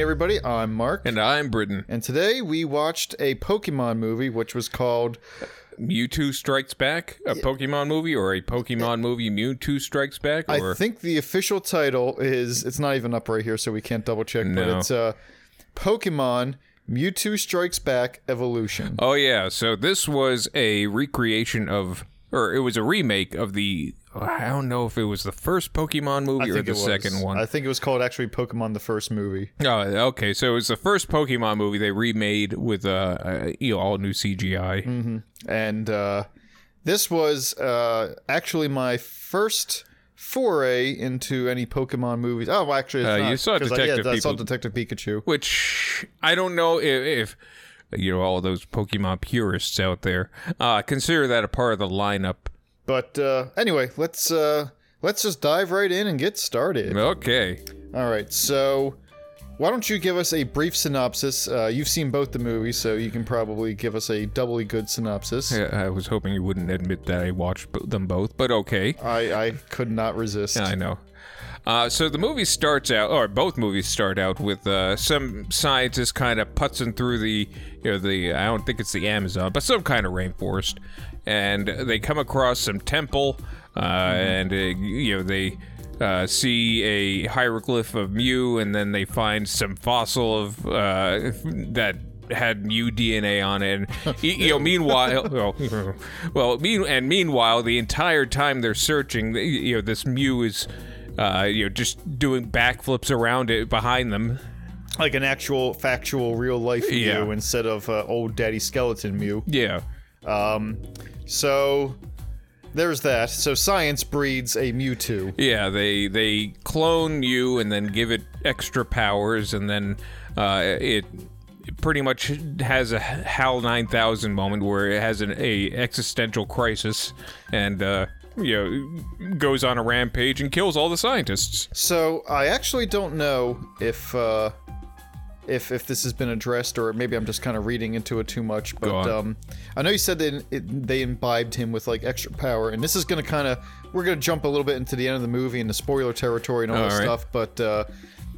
everybody. I'm Mark. And I'm Britain. And today we watched a Pokemon movie, which was called Mewtwo Strikes Back, a Pokemon movie, or a Pokemon movie Mewtwo Strikes Back? Or I think the official title is it's not even up right here, so we can't double check, but it's uh, Pokemon Mewtwo Strikes Back Evolution. Oh yeah, so this was a recreation of, or it was a remake of the. I don't know if it was the first Pokemon movie or the second one. I think it was called actually Pokemon the first movie. Oh, okay. So it was the first Pokemon movie they remade with uh, uh you know, all new CGI. Mm-hmm. And uh, this was uh, actually my first foray into any Pokemon movies. Oh, well, actually, it's Uh, not, you saw 'cause I- Detective yeah, I saw Detective Pikachu. Which I don't know if, if you know all those Pokemon purists out there uh, consider that a part of the lineup. But uh, anyway, let's uh, let's just dive right in and get started. Okay. All right, so why don't you give us a brief synopsis? Uh, you've seen both the movies, so you can probably give us a doubly good synopsis. Yeah, I was hoping you wouldn't admit that I watched them both, but okay. I, I could not resist. Yeah, I know. Uh, so the movie starts out, or both movies start out with uh, some scientists kind of putzing through the, you know, the I don't think it's the Amazon, but some kind of rainforest, and they come across some temple, uh, and uh, you know they uh, see a hieroglyph of Mew, and then they find some fossil of uh, that had Mew DNA on it. And, you know, meanwhile, well, well, mean and meanwhile, the entire time they're searching, you know, this Mew is, uh, you know, just doing backflips around it behind them. Like an actual, factual, real life Mew Yeah. instead of uh, old daddy skeleton Mew. Yeah, Um, so there's that. So science breeds a Mewtwo. yeah. They they clone you and then give it extra powers, and then uh, it. it Pretty much has a HAL 9000 moment where it has an a existential crisis and uh, you know goes on a rampage and kills all the scientists. So I actually don't know if uh, if if this has been addressed or maybe I'm just kind of reading into it too much. But um, I know you said that it, they imbibed him with like extra power, and this is gonna kind of we're gonna jump a little bit into the end of the movie and the spoiler territory and all, that All right. stuff. But uh,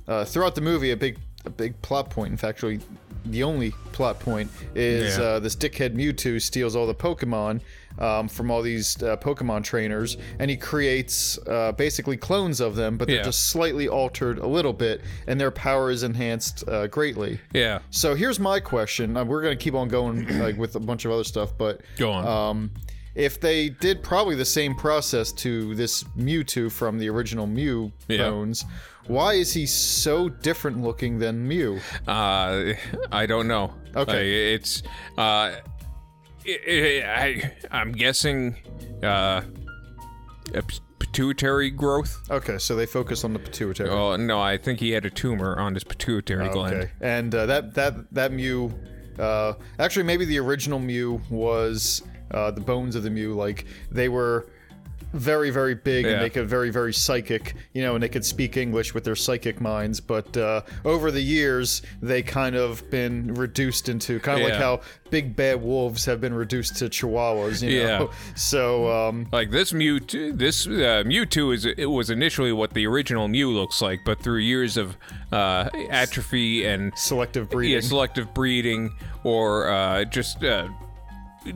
uh, throughout the movie, a big a big plot point, in fact, actually the only plot point is Yeah. uh, this dickhead Mewtwo steals all the Pokemon um, from all these uh, Pokemon trainers, and he creates uh, basically clones of them, but they're Yeah. just slightly altered a little bit, and their power is enhanced uh, greatly. Yeah, So here's my question. Uh, we're gonna keep on going like with a bunch of other stuff, but go on. um, if they did probably the same process to this Mewtwo from the original Mew Yeah. bones, why is he so different looking than Mew? Uh, I don't know. Okay. It's uh, i i I I'm guessing uh, pituitary growth. Okay, so they focus on the pituitary. Oh no, I think he had a tumor on his pituitary gland. Okay, and uh, that that that Mew, uh, actually maybe the original Mew was uh, the bones of the Mew. Like they were very very big and they could very very psychic, you know, and they could speak English with their psychic minds. But uh, over the years, they kind of been reduced into kind of like how big bad wolves have been reduced to chihuahuas. You know, Yeah. so um, Like this Mewtwo, this uh, Mewtwo is it was initially what the original Mew looks like, but through years of uh, atrophy and selective breeding. yeah, selective breeding or uh, just uh,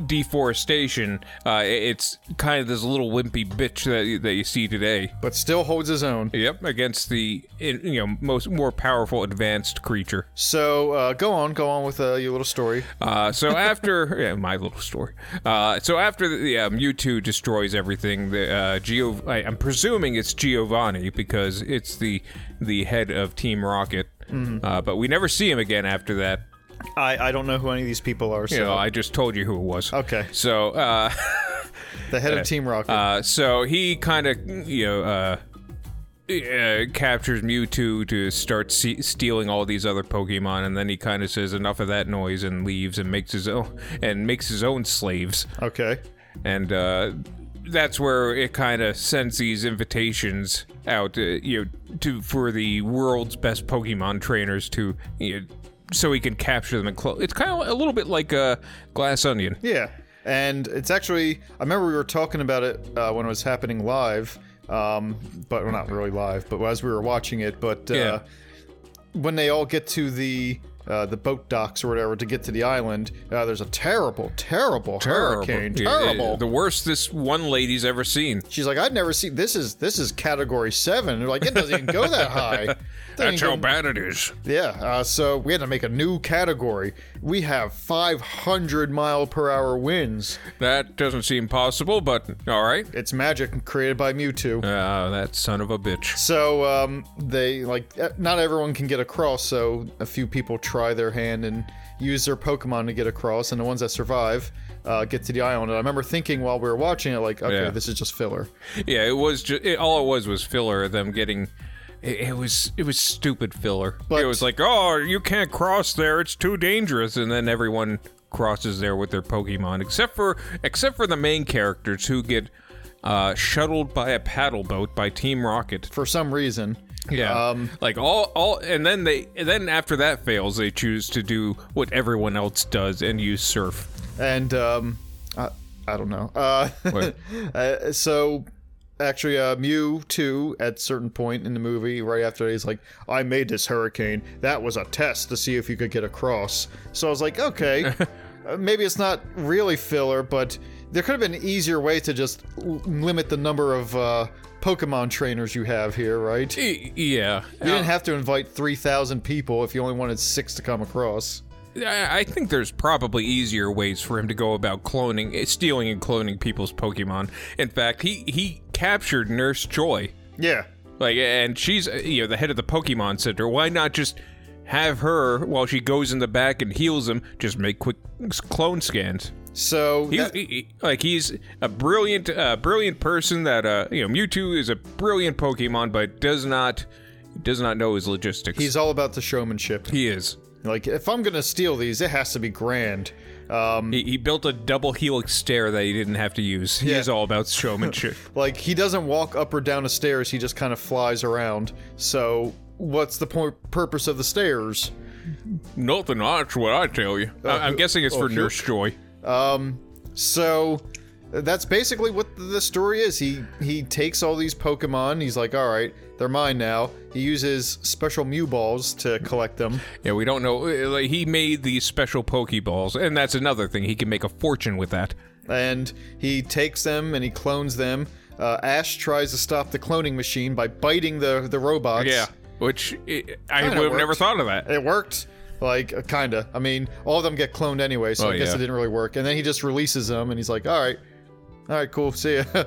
deforestation, uh, it's kind of this little wimpy bitch that you- that you see today. but still holds his own. Yep, against the you know most more powerful advanced creature. So uh, go on, go on with uh, your little story. Uh, so after yeah, my little story. Uh, so after the yeah, Mewtwo destroys everything, the uh, Geo I, I'm presuming it's Giovanni because it's the the head of Team Rocket. Uh, but we never see him again after that. I, I don't know who any of these people are. So You know, I just told you who it was. Okay. So, uh, the head of Team Rocket. uh, so he kind of, you know, uh, uh, captures Mewtwo to start se- stealing all these other Pokemon, and then he kind of says enough of that noise and leaves and makes his own and makes his own slaves, okay. and uh, that's where it kind of sends these invitations out, uh, you know, to for the world's best Pokemon trainers to, you know, so he can capture them and close. It's kind of a little bit like a glass onion. Yeah. And it's actually, I remember we were talking about it uh, when it was happening live, um, but well, not really live, but as we were watching it. But uh, Yeah. when they all get to the uh, the boat docks or whatever to get to the island, uh, there's a terrible, terrible, hurricane. Yeah, Terrible. The worst this one lady's ever seen. She's like, I've never seen this. Is this is category seven? They're like, it doesn't even go that high. That's how bad it is. Yeah, uh, so we had to make a new category. We have 500 mile per hour winds. That doesn't seem possible, but all right. It's magic created by Mewtwo. Ah, that son of a bitch. So um, they like uh, not everyone can get across. So a few people try their hand and use their Pokemon to get across, and the ones that survive uh, get to the island. And I remember thinking while we were watching it, like, okay, Yeah. this is just filler. Yeah, it was just it, all it was was filler. Them getting. It, it was it was stupid filler. But- it was like, oh, you can't cross there; it's too dangerous. And then everyone crosses there with their Pokemon, except for except for the main characters who get uh, shuttled by a paddle boat by Team Rocket. For some reason, Yeah, Um, like all all, and then they and then after that fails, they choose to do what everyone else does and use surf. and um, I, I don't know. Uh, uh, so actually, uh, Mewtwo, at certain point in the movie, right after he's like, "I made this hurricane. That was a test to see if you could get across." So I was like, okay, uh, maybe it's not really filler, but there could have been an easier way to just l- limit the number of uh, Pokemon trainers you have here, right? E- yeah, You didn't have to invite three thousand people if you only wanted six to come across. I I think there's probably easier ways for him to go about cloning, eh, stealing and cloning people's Pokemon. In fact, he he captured Nurse Joy, Yeah. like, and she's uh, you know the head of the Pokemon Center. Why not just have her while she goes in the back and heals him? Just make quick clone scans. So He, that- he- like he's a brilliant, uh, brilliant person. That uh, you know, Mewtwo is a brilliant Pokemon, but does not does not know his logistics. he's all about the showmanship. he is. Like, if I'm gonna steal these, it has to be grand. Um, He, he built a double helix stair that he didn't have to use. He Yeah. is all about showmanship. like, he doesn't walk up or down the stairs, he just kind of flies around. So, what's the point purpose of the stairs? Nothing much, what I tell you. I- I'm guessing it's oh, for Nurse Joy. So, that's basically what the story is. He he takes all these Pokemon, he's like, alright, they're mine now. He uses special Mew balls to collect them. Yeah, we don't know. Like, he made these special Pokeballs, and that's another thing. He can make a fortune with that. and he takes them and he clones them. Uh, Ash tries to stop the cloning machine by biting the the robots. Yeah, which i I would have never thought of that. It worked, like uh, kinda. I mean, all of them get cloned anyway, so Oh, I guess yeah. it didn't really work. And then he just releases them, and he's like, "All right, all right, cool, see ya."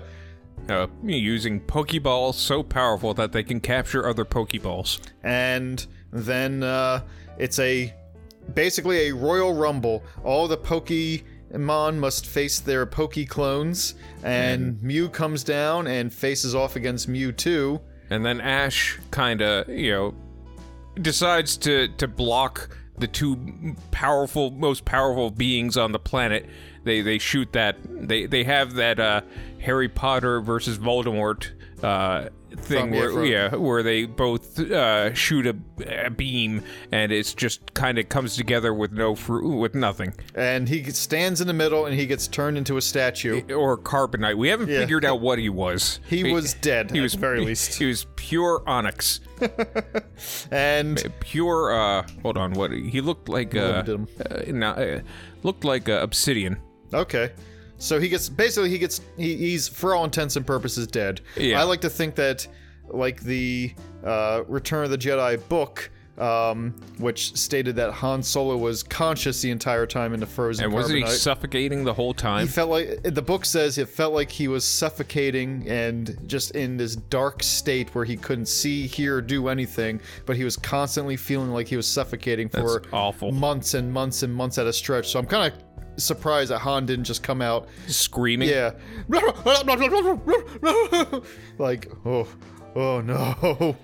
Uh, using Pokeballs so powerful that they can capture other Pokeballs. and then uh, it's a basically a royal rumble. All the Pokemon must face their Poke clones, and Mew comes down and faces off against Mewtwo. And then Ash kind of, you know, decides to to block the two powerful, most powerful beings on the planet. They they shoot that. They they have that uh, Harry Potter versus Voldemort uh, thing From- yeah, where from- yeah, where they both uh, shoot a, a beam and it's just kind of comes together with no fruit with nothing And he stands in the middle, and he gets turned into a statue. or carbonite. We haven't Yeah. figured out what he was. He was dead, He at was the very he- least. He was pure onyx. And pure uh hold on what he looked like uh, uh no, uh, looked like uh, obsidian Okay. So he gets basically he gets he, he's for all intents and purposes dead. Yeah. I like to think that like the uh, Return of the Jedi book, um, which stated that Han Solo was conscious the entire time in the frozen and wasn't he carbonite. suffocating the whole time? He felt like the book says it felt like he was suffocating and just in this dark state where he couldn't see, hear, or do anything, but he was constantly feeling like he was suffocating for That's awful. months and months and months at a stretch. So I'm kind of surprised that Han didn't just come out screaming yeah. like, oh, oh no.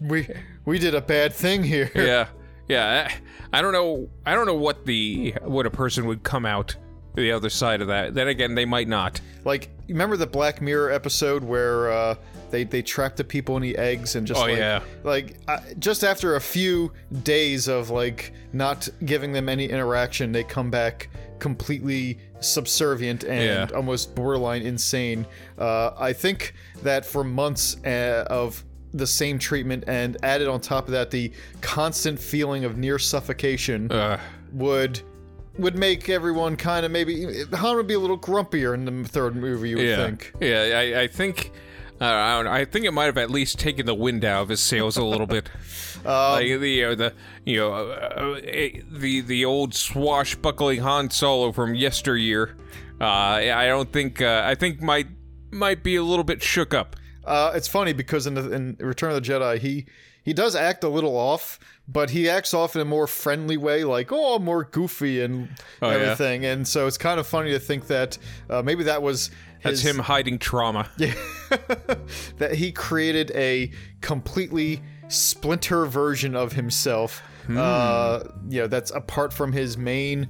We we did a bad thing here. yeah yeah I, I don't know i don't know what the what a person would come out the other side of that then again they might not Like, remember the Black Mirror episode where uh, they they trapped the people in the eggs and just Oh, like, yeah. like uh, just after a few days of like not giving them any interaction, they come back completely subservient and Yeah. almost borderline insane. Uh, I think that for months uh, of the same treatment and added on top of that the constant feeling of near suffocation Uh, would would make everyone kind of maybe Han would be a little grumpier in the third movie. You would yeah, think. yeah. I, I think. Uh, I, don't know, I think it might have at least taken the wind out of his sails a little bit. Um, like the uh, the you know uh, uh, the the old swashbuckling Han Solo from yesteryear. Uh, I don't think uh, I think might might be a little bit shook up. Uh, it's funny because in, the, in Return of the Jedi, he he does act a little off, but he acts off in a more friendly way, like oh, I'm more goofy and Oh, yeah? everything. And so it's kind of funny to think that uh, maybe that was That's him hiding trauma. Yeah, that he created a completely splinter version of himself. Hmm. Uh, you know, that's apart from his main.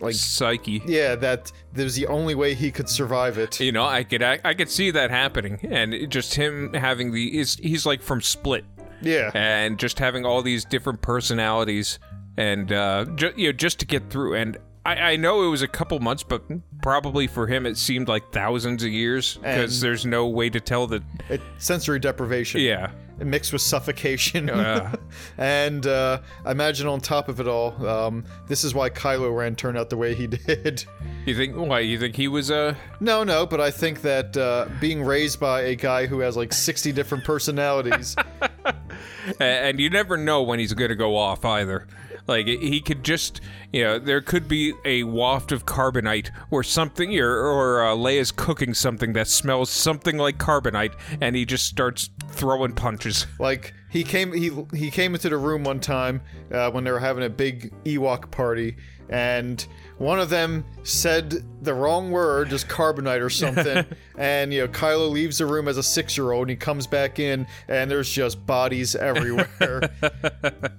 Like Psyche. yeah, that there's the only way he could survive it. You know, I could I, I could see that happening, and it- just him having the is he's like from Split, Yeah, and just having all these different personalities, and uh, ju- you know, just to get through. And I, I know it was a couple months, but probably for him it seemed like thousands of years because And- there's no way to tell that. it, sensory deprivation. Yeah, mixed with suffocation. Yeah. and uh, I imagine on top of it all, um, this is why Kylo Ren turned out the way he did. you think why you think he was uh no, no, but I think that uh, being raised by a guy who has like 60 different personalities, A- and you never know when he's going to go off either. Like he could just, you know, there could be a waft of carbonite or something, or, or uh, Leia's cooking something that smells something like carbonite, and he just starts throwing punches. like he came he he came into the room one time uh, when they were having a big Ewok party, and one of them said the wrong word, just carbonite or something, and you know Kylo leaves the room as a six year old, and he comes back in, and there's just bodies everywhere.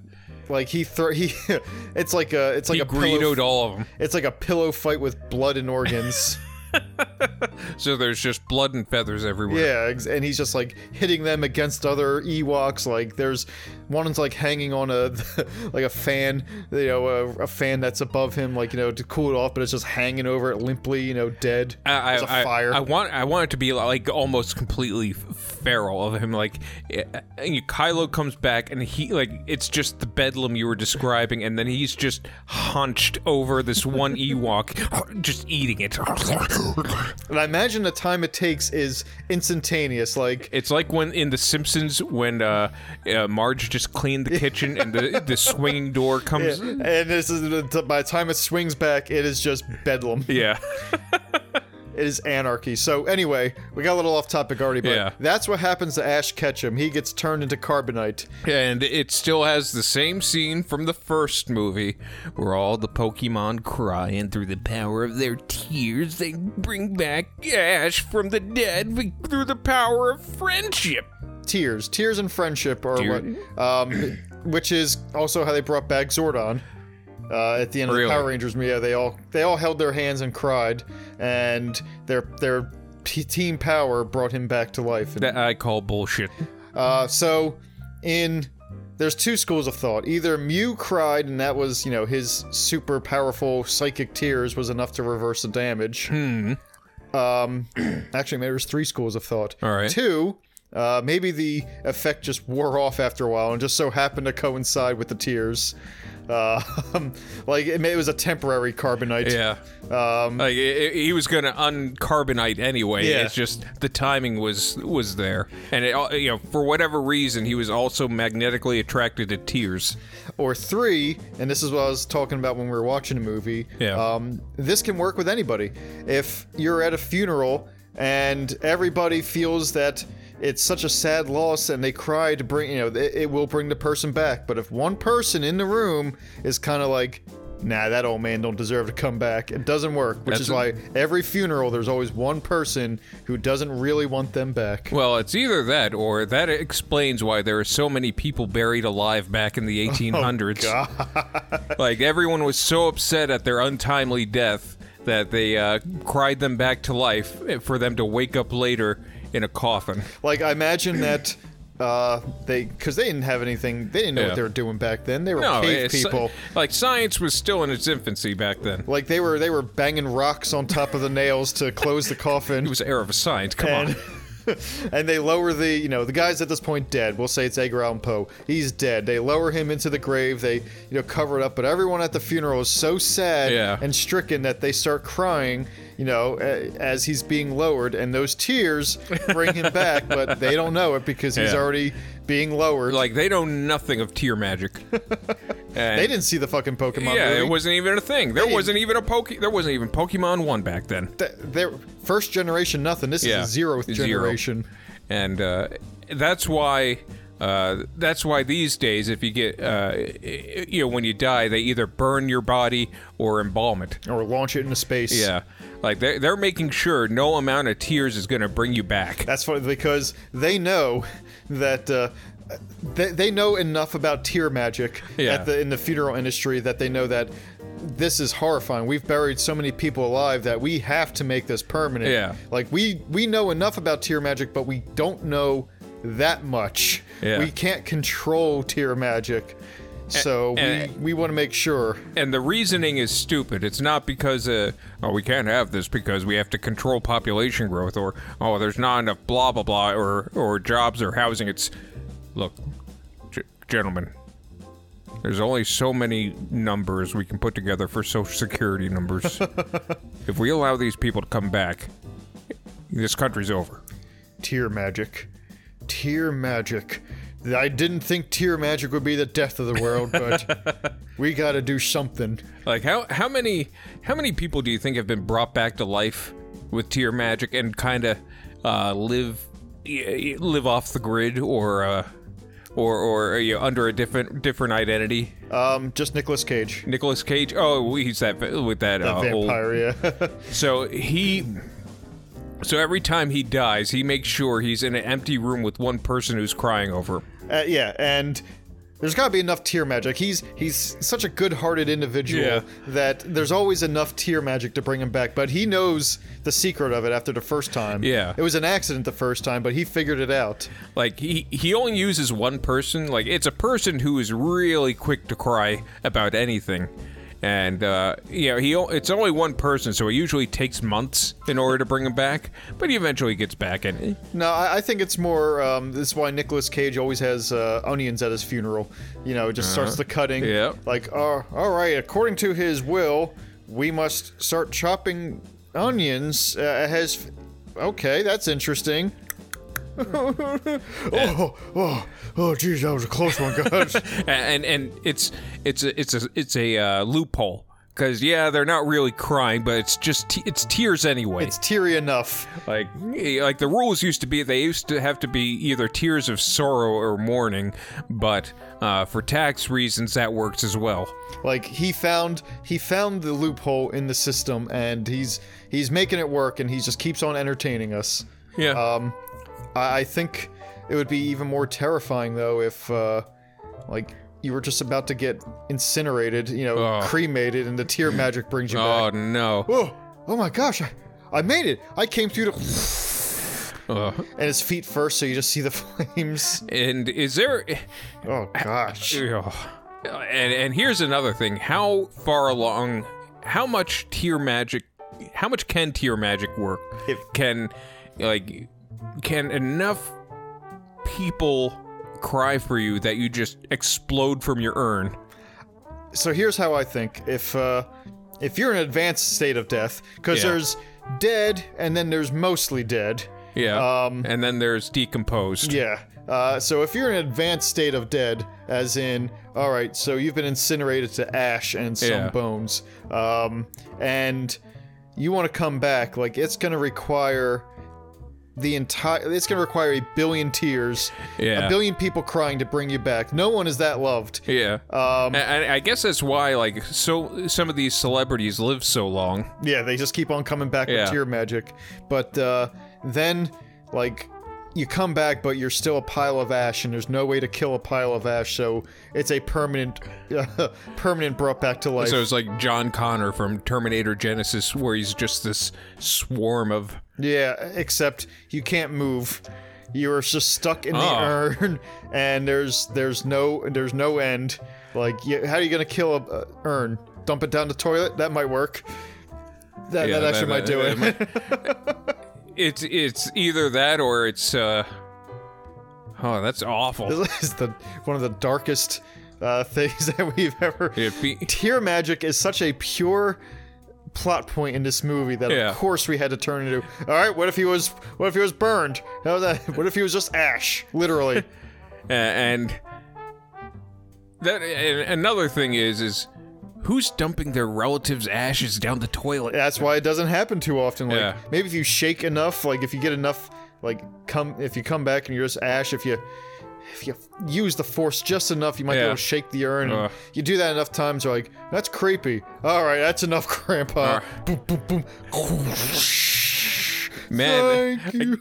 Like he throw he, it's like a it's like He a pillow, greedoed all of them. it's like a pillow fight with blood and organs. So there's just blood and feathers everywhere. Yeah, and he's just like hitting them against other Ewoks. Like there's one's like hanging on a like a fan, you know, a, a fan that's above him, like you know, to cool it off, but it's just hanging over it limply, you know, dead. I, There's a I, fire. I, I want I want it to be like almost completely feral of him. Like eh, eh, Kylo comes back and he like it's just the bedlam you were describing, and then he's just hunched over this one Ewok, just eating it. and I imagine the time it takes is instantaneous. Like It's like when in The Simpsons when uh, uh, Marge just cleaned the kitchen and the the swinging door comes. and this is by the time it swings back, it is just bedlam. Yeah. It is anarchy. So anyway, we got a little off topic already, but Yeah. that's what happens to Ash Ketchum. He gets turned into carbonite. And it still has the same scene from the first movie where all the Pokemon cry, and through the power of their tears, they bring back Ash from the dead through the power of friendship. Tears, tears and friendship, are Tear- what? Um, which is also how they brought back Zordon. Uh, at the end of the Power Rangers, yeah, they all they all held their hands and cried, and their their p- team power brought him back to life. And, That I call bullshit. uh, so, in there's two schools of thought. Either Mew cried, and that was you know his super powerful psychic tears was enough to reverse the damage. Hmm. Um, actually, maybe there's three schools of thought. All right. Two, uh, maybe the effect just wore off after a while and just so happened to coincide with the tears. Uh, like it, it was a temporary carbonite. Yeah. Um, Like he was gonna uncarbonite anyway. Yeah. It's just the timing was was there, and it you know for whatever reason he was also magnetically attracted to tears. or three, and this is what I was talking about when we were watching the movie. Yeah. Um, this can work with anybody. If you're at a funeral and everybody feels that it's such a sad loss and they cry to bring, you know, it, it will bring the person back. But if one person in the room is kind of like, nah, that old man don't deserve to come back, it doesn't work. Which That's is a- why every funeral there's always one person who doesn't really want them back. Well, it's either that or that explains why there are so many people buried alive back in the 1800s. Like everyone was so upset at their untimely death that they uh, cried them back to life for them to wake up later in a coffin. Like I imagine that uh they because they didn't have anything they didn't know Yeah. what they were doing back then they were No, cave it's, people like science was still in its infancy back then. like they were they were banging rocks on top of the nails to close the coffin. It was era of a science. Come on. and they lower the you know the guy's at this point dead. We'll say it's Edgar Allan Poe. He's dead. They lower him into the grave. They you know cover it up, but everyone at the funeral is so sad Yeah. and stricken that they start crying. You know, as he's being lowered, and those tears bring him back, but they don't know it because he's Yeah. already being lowered. Like they know nothing of tear magic. And- they didn't see the fucking Pokemon Yeah, movie. it wasn't even a thing. There wasn't even a poke. There wasn't even Pokemon One back then. Th- they're first generation nothing. This Yeah. is the zeroth Zero. generation. and uh, that's why uh, that's why these days if you get uh, you know when you die they either burn your body or embalm it Or launch it into space. yeah like they're, they're making sure no amount of tears is going to bring you back That's funny because they know that uh, they, they know enough about tear magic Yeah. at the in the funeral industry that they know that this is horrifying. We've buried so many people alive that we have to make this permanent. Yeah. Like we we know enough about tear magic, but we don't know that much. Yeah. We can't control tear magic. So and- we, we want to make sure. and the reasoning is stupid it's not because uh, oh we can't have this because we have to control population growth or oh there's not enough blah blah blah or or jobs or housing it's look g- gentlemen there's only so many numbers we can put together for social security numbers if we allow these people to come back this country's over Tear magic. Tear magic. I didn't think tear magic would be the death of the world, but we got to do something. Like how how many how many people do you think have been brought back to life with tear magic and kind of uh, live live off the grid or uh, or or you under a different different identity? Um, just Nicolas Cage, Nicolas Cage. Oh, he's that with that the uh, old. vampire. Yeah. So he. So every time he dies, he makes sure he's in an empty room with one person who's crying over him. uh, yeah, and there's got to be enough tear magic. He's he's such a good-hearted individual Yeah. that there's always enough tear magic to bring him back. But he knows the secret of it after the first time. Yeah. it was an accident the first time, but he figured it out. Like he he only uses one person. Like it's a person who is really quick to cry about anything, and uh, you know he it's only one person, so it usually takes months in order to bring him back. But he eventually gets back, and No, I, I think it's more. Um, this is why Nicolas Cage always has uh, onions at his funeral. You know, it just starts the cutting. Uh-huh. Yeah. Like, uh, all right, according to his will, we must start chopping onions. Uh, his. Okay, that's interesting. oh, oh, oh, geez, that was a close one, guys. and and it's it's a it's a it's a uh, loophole because yeah, they're not really crying, but it's just te- it's tears anyway. it's teary enough. Like, like the rules used to be, they used to have to be either tears of sorrow or mourning, but uh, for tax reasons, that works as well. Like he found he found the loophole in the system, and he's he's making it work, and he just keeps on entertaining us. Yeah. Um, I, I think it would be even more terrifying though if, uh, like, you were just about to get incinerated, you know, Oh. cremated, and the tear magic brings you back. oh back. no. Oh, oh my gosh, I, I made it! I came through the. Uh, And his feet first, so you just see the flames. and is there? Oh gosh. Ugh. And and here's another thing: how far along? How much tear magic? How much can tear magic work? If- can like can enough people cry for you that you just explode from your urn? So here's how I think: if uh, if you're in an advanced state of death, because Yeah. there's dead and then there's mostly dead. Yeah. Um, and then there's decomposed. Yeah. Uh, so if you're in an advanced state of dead, as in, all right, so you've been incinerated to ash and some Yeah. bones, um, and you want to come back, like it's gonna require the entire. It's gonna require a billion tears, Yeah. a billion people crying to bring you back. No one is that loved. Yeah. Um, And I guess that's why, like, so some of these celebrities live so long. Yeah, they just keep on coming back Yeah. with tear magic. But uh, then, like, you come back, but you're still a pile of ash, and there's no way to kill a pile of ash, so it's a permanent, permanent brought back to life. So it's like John Connor from Terminator Genisys, where he's just this swarm of. yeah, except you can't move. You're just stuck in the Oh. urn, and there's there's no there's no end. Like, you, how are you gonna kill a, a urn? Dump it down the toilet? That might work. That, Yeah, that actually that- might do that- it. it's it's either that or it's uh oh that's awful This is the one of the darkest uh, things that we've ever. Be- Tear magic is such a pure plot point in this movie that Yeah. of course we had to turn into. All right, what if he was? What if he was burned? How that? What if he was just ash? Literally. And that and another thing is is who's dumping their relatives ashes down the toilet That's why it doesn't happen too often. Like Yeah. maybe if you shake enough, like if you get enough, like come if you come back and you're just ash, if you if you use the force just enough, you might be Yeah. able to shake the urn. and Ugh. you do that enough times, you're like, that's creepy. All right, that's enough, Grandpa. Uh. boom, boom, boom. man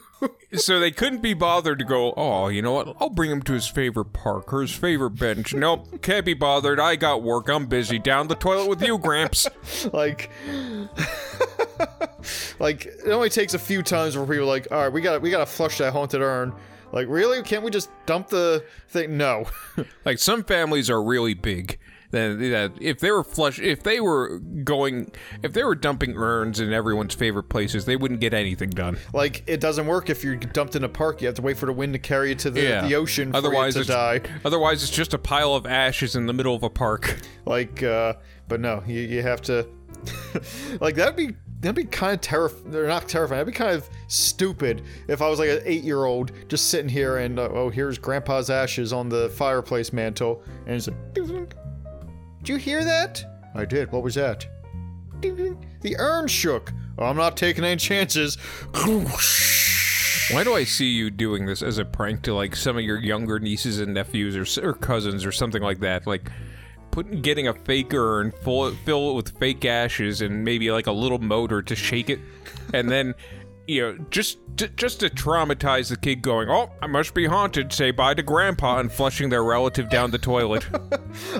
so they couldn't be bothered to go oh you know what? I'll bring him to his favorite park or his favorite bench. Nope can't be bothered. I got work. I'm busy. Down the toilet with you gramps. Like like it only takes a few times where people are like all right we gotta we gotta flush that haunted urn. Like really? Can't we just dump the thing? No. Like some families are really big that if they were flush if they were going if they were dumping urns in everyone's favorite places they wouldn't get anything done like it doesn't work if you're dumped in a park you have to wait for the wind to carry you to the, Yeah. the ocean for otherwise it's to die otherwise it's just a pile of ashes in the middle of a park like uh but no you, you have to like that'd be that'd be kind of terrifying they're not terrifying that'd be kind of stupid if i was like an eight year old just sitting here and uh, oh here's grandpa's ashes on the fireplace mantle and it's like. Did you hear that i did what was that "Ding, ding." the urn shook oh, i'm not taking any chances Why do I see you doing this as a prank to like some of your younger nieces and nephews or, or cousins or something like that? Like putting getting a fake urn, full fill it with fake ashes and maybe like a little motor to shake it, and then you know just j- just to traumatize the kid, going, "Oh, I must be haunted." Say bye to grandpa and flushing their relative down the toilet.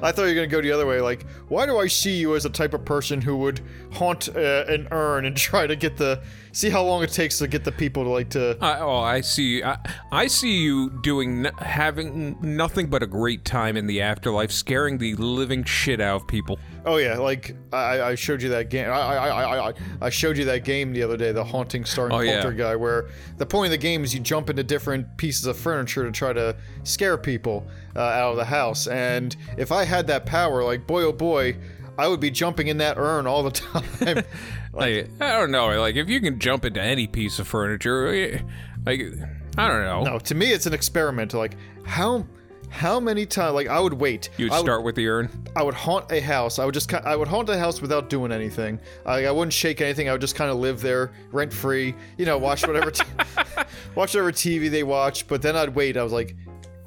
I thought you were gonna go the other way. Like, why do I see you as a type of person who would haunt uh, an urn and try to get the see how long it takes to get the people to like to I, oh, I see. I, I see you doing n- having nothing but a great time in the afterlife, scaring the living shit out of people. Oh yeah, like I, I showed you that game. I, I, I, I, showed you that game the other day, the haunting starring Oh, yeah. Guy, where the point of the game is you jump into different pieces of furniture to try to scare people uh, out of the house. And if I had that power, like boy oh boy, I would be jumping in that urn all the time. Like I don't know, like if you can jump into any piece of furniture, eh, like I don't know. no, to me it's an experiment. Like how how many times? Like I would wait. You'd I would- start with the urn. I would haunt a house. I would just I would haunt a house without doing anything. I, I wouldn't shake anything. I would just kind of live there rent free. You know, watch whatever t- watch whatever TV they watch. But then I'd wait. I was like,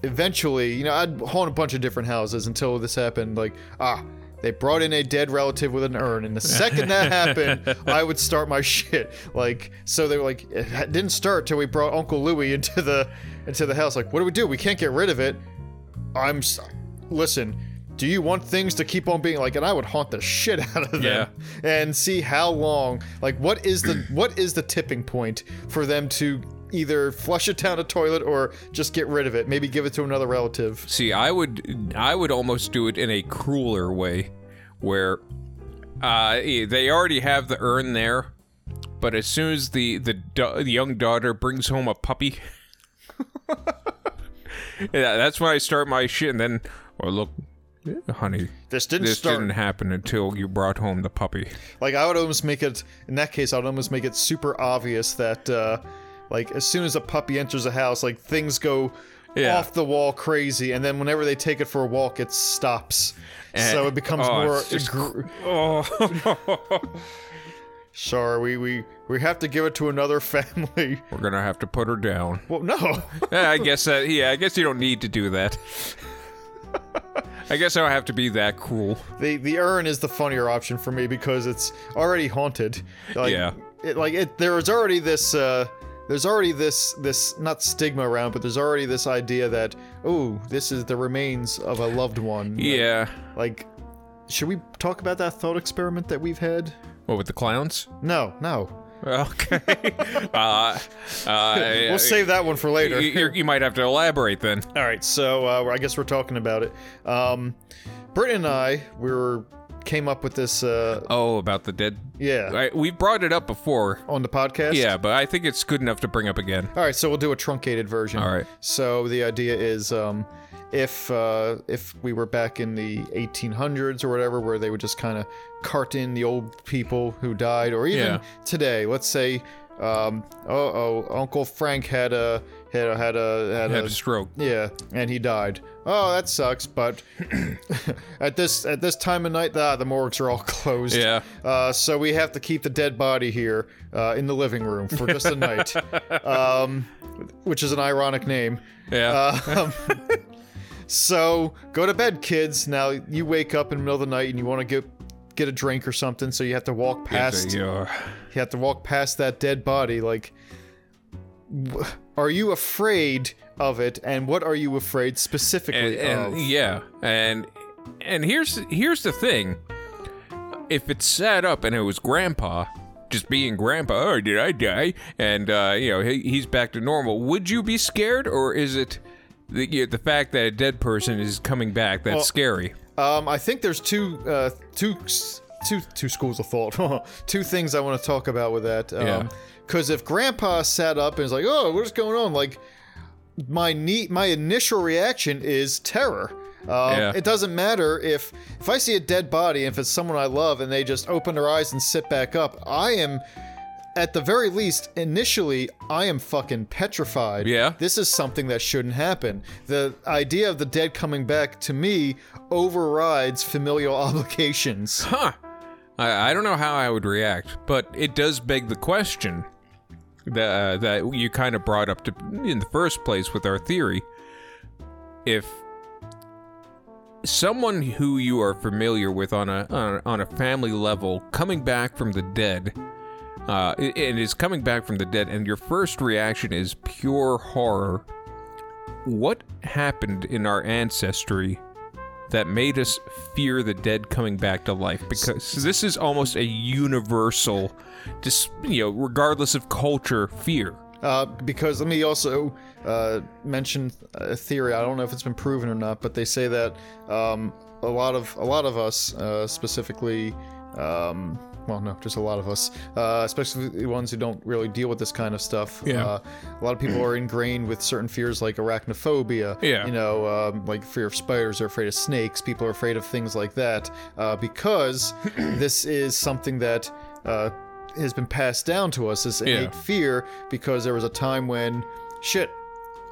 eventually, you know, I'd haunt a bunch of different houses until this happened. Like ah. They brought in a dead relative with an urn, and the second that happened, I would start my shit. Like, so they were like, it didn't start till we brought Uncle Louie into the into the house. Like, what do we do? We can't get rid of it. I'm listen. Do you want things to keep on being like? And I would haunt the shit out of them Yeah. and see how long. Like, what is the what is the tipping point for them to either flush it down a toilet or just get rid of it? Maybe give it to another relative. See, I would I would almost do it in a crueler way, where uh, they already have the urn there, but as soon as the the, the young daughter brings home a puppy, yeah, that's when I start my shit. And then, well, look, honey, This didn't this start. didn't happen until you brought home the puppy. Like, I would almost make it. In that case, I would almost make it super obvious that, uh, like, as soon as a puppy enters a house, like things go. Yeah. Off the wall, crazy, and then whenever they take it for a walk, it stops. so it becomes oh, more. just gr- Oh, Sorry, we, we we have to give it to another family. we're gonna have to put her down. Well, no. Yeah, I guess that. Yeah, I guess you don't need to do that. I guess I don't have to be that cruel. the the urn is the funnier option for me because it's already haunted. Like, Yeah. It, like it, there is already this. Uh, there's already this this not stigma around, but there's already this idea that oh, this is the remains of a loved one. Yeah. Like, should we talk about that thought experiment that we've had? What with the clowns? No, no. Okay. uh, uh, We'll save that one for later. You, you- you might have to elaborate then. All right, so uh, I guess we're talking about it. Um, Britt and I, we were came up with this. Uh, Oh, about the dead. yeah, I, we brought it up before. on the podcast. Yeah, but I think it's good enough to bring up again. All right, so we'll do a truncated version. All right. So the idea is, um, if uh, if we were back in the 1800s or whatever, where they would just kind of cart in the old people who died, or even Yeah. today, let's say, um, oh, oh, Uncle Frank had a had a had a had, Had a a stroke. yeah, and he died. Oh, that sucks. But at this at this time of night, ah, the morgues are all closed. Yeah. Uh, so we have to keep the dead body here uh, in the living room for just a night, um, which is an ironic name. Yeah. Um, so go to bed, kids. Now you wake up in the middle of the night and you want to get get a drink or something, so you have to walk past. You have to walk past that dead body. Like, are you afraid of it? And what are you afraid and, specifically and of? yeah, and and here's here's the thing: if it's set up and it was Grandpa just being Grandpa, oh, did I die? And uh, you know he, he's back to normal. Would you be scared, or is it the you know, the fact that a dead person is coming back that's Well- scary? Um, I think there's two, uh, two, two, two schools of thought. two things I want to talk about with that. Um, Yeah. Because if Grandpa sat up and was like, "Oh, what's going on?" Like, my neat, my initial reaction is terror. Um, Yeah. It doesn't matter if if I see a dead body, if it's someone I love, and they just open their eyes and sit back up, I am. At the very least, initially, I am fucking petrified. Yeah. This is something that shouldn't happen. The idea of the dead coming back, to me, overrides familial obligations. Huh. I, I don't know how I would react, but it does beg the question that uh, that you kind of brought up to in the first place with our theory. If someone who you are familiar with on a on a, on a family level coming back from the dead uh, and is coming back from the dead, and your first reaction is pure horror. What happened in our ancestry that made us fear the dead coming back to life because this is almost a universal you know regardless of culture fear Uh, because let me also uh, mention a theory. I don't know if it's been proven or not, but they say that um, a lot of a lot of us, uh, specifically, um, well, no, just a lot of us, uh, especially the ones who don't really deal with this kind of stuff. Yeah. Uh, a lot of people are ingrained with certain fears like arachnophobia. Yeah. You know, um, like fear of spiders, they're afraid of snakes. People are afraid of things like that uh, because this is something that. Uh, has been passed down to us this innate Yeah. fear because there was a time when shit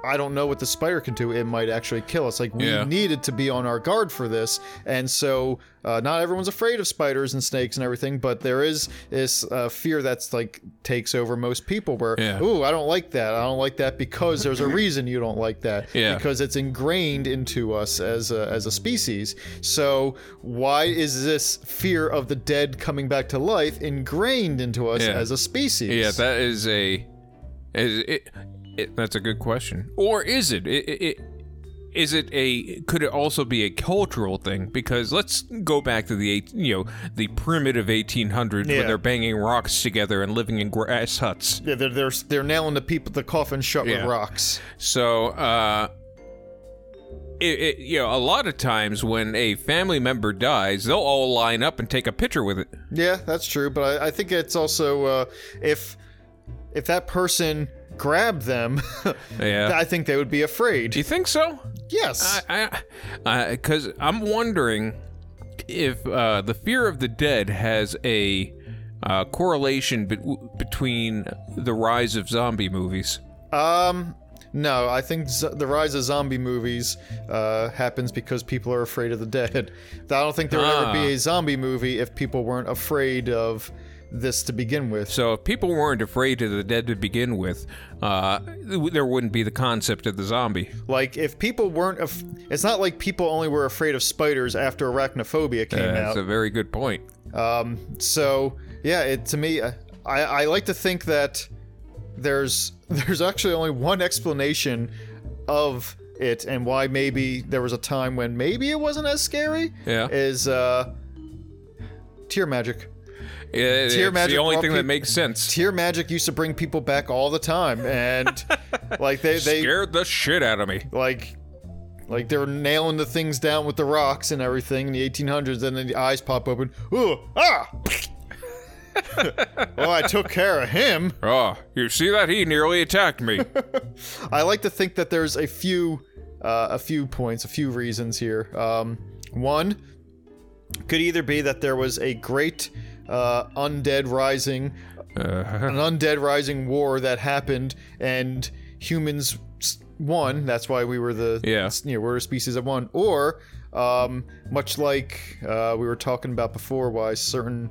I don't know what the spider can do. It might actually kill us. Like we Yeah. needed to be on our guard for this, and so uh, not everyone's afraid of spiders and snakes and everything, but there is this uh, fear that's like takes over most people. Where Yeah. ooh, I don't like that. I don't like that because there's a reason you don't like that. Yeah. because it's ingrained into us as a, as a species. So why is this fear of the dead coming back to life ingrained into us Yeah. as a species? yeah that is a is it, it that's a good question or is it it, it, it is it a could it also be a cultural thing because let's go back to the eight you know the primitive 1800s Yeah. where they're banging rocks together and living in grass huts Yeah, they're, they're they're nailing the people the coffin shut with rocks. So, uh, it, it, you know, a lot of times when a family member dies, they'll all line up and take a picture with it. Yeah, that's true, but I, I think it's also uh, if if that person grabbed them, Yeah. I think they would be afraid. Do you think so? yes. I, I, because I'm wondering if uh, the fear of the dead has a uh, correlation be- between the rise of zombie movies. um. No, I think z- the rise of zombie movies uh, happens because people are afraid of the dead. I don't think there would ever Ah. be a zombie movie if people weren't afraid of this to begin with. So if people weren't afraid of the dead to begin with, uh, there wouldn't be the concept of the zombie. Like, if people weren't, af- it's not like people only were afraid of spiders after arachnophobia came out. That's a very good point. Um, so yeah, it to me, I, I like to think that there's there's actually only one explanation of it and why maybe there was a time when maybe it wasn't as scary. Yeah. is uh, tear magic. Yeah, it's the only thing that makes sense. Tear magic used to bring people back all the time, and like they they Scared the shit out of me. like like they were nailing the things down with the rocks and everything in the 1800s, and then the eyes pop open. Ooh, ah! well, I took care of him. Oh, you see that? He nearly attacked me. I like to think that there's a few, uh, a few points, a few reasons here. Um, one could either be that there was a great uh, undead rising, Uh, an undead rising war that happened, and humans won. That's why we were the Yeah. you know we're a species that won. Or um, much like uh, we were talking about before, why certain.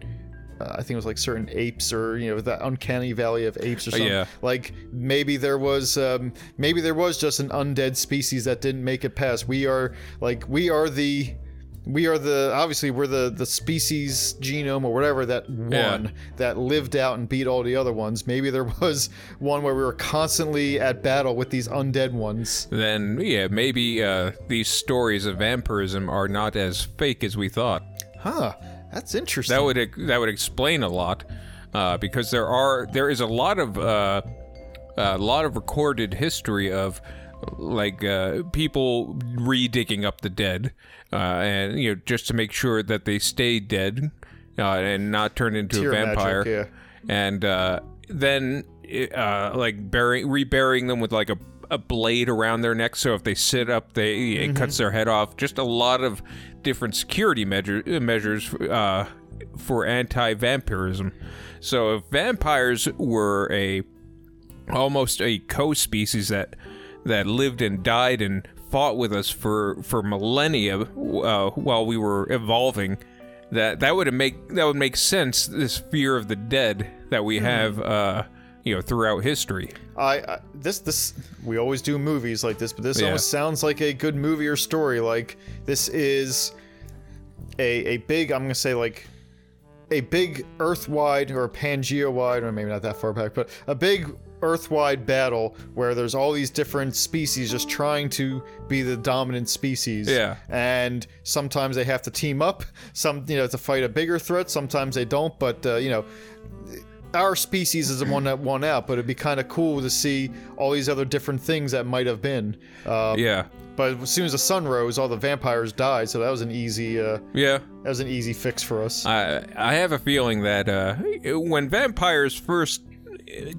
Uh, I think it was like certain apes, or you know, that uncanny valley of apes, or something. yeah. Like maybe there was, um, maybe there was just an undead species that didn't make it past. We are like we are the, we are the obviously we're the the species genome or whatever that won Yeah. that lived out and beat all the other ones. Maybe there was one where we were constantly at battle with these undead ones. then, yeah, maybe uh, these stories of vampirism are not as fake as we thought. Huh? That's interesting. That would that would explain a lot, uh, because there are there is a lot of uh, a lot of recorded history of like uh, people re-digging up the dead, uh, and you know just to make sure that they stay dead uh, and not turn into Tear a vampire, magic, and uh, then uh, like burying reburying them with like a a blade around their neck so if they sit up they it cuts their head off. Just a lot of different security measure, measures uh, for anti-vampirism. So if vampires were a almost a co-species that that lived and died and fought with us for for millennia uh, while we were evolving that that would make that would make sense this fear of the dead that we have uh you know throughout history I, I this this we always do movies like this, but this Yeah. almost sounds like a good movie or story. Like this is a a big I'm gonna say like a big Earth-wide or Pangea-wide, or maybe not that far back, but a big Earth-wide battle where there's all these different species just trying to be the dominant species. Yeah. And sometimes they have to team up, some you know to fight a bigger threat. Sometimes they don't, but uh, you know our species is the one that won out, but it'd be kind of cool to see all these other different things that might have been. Uh, yeah But as soon as the sun rose, all the vampires died, so that was an easy uh, yeah that was an easy fix for us. I I have a feeling that uh, when vampires first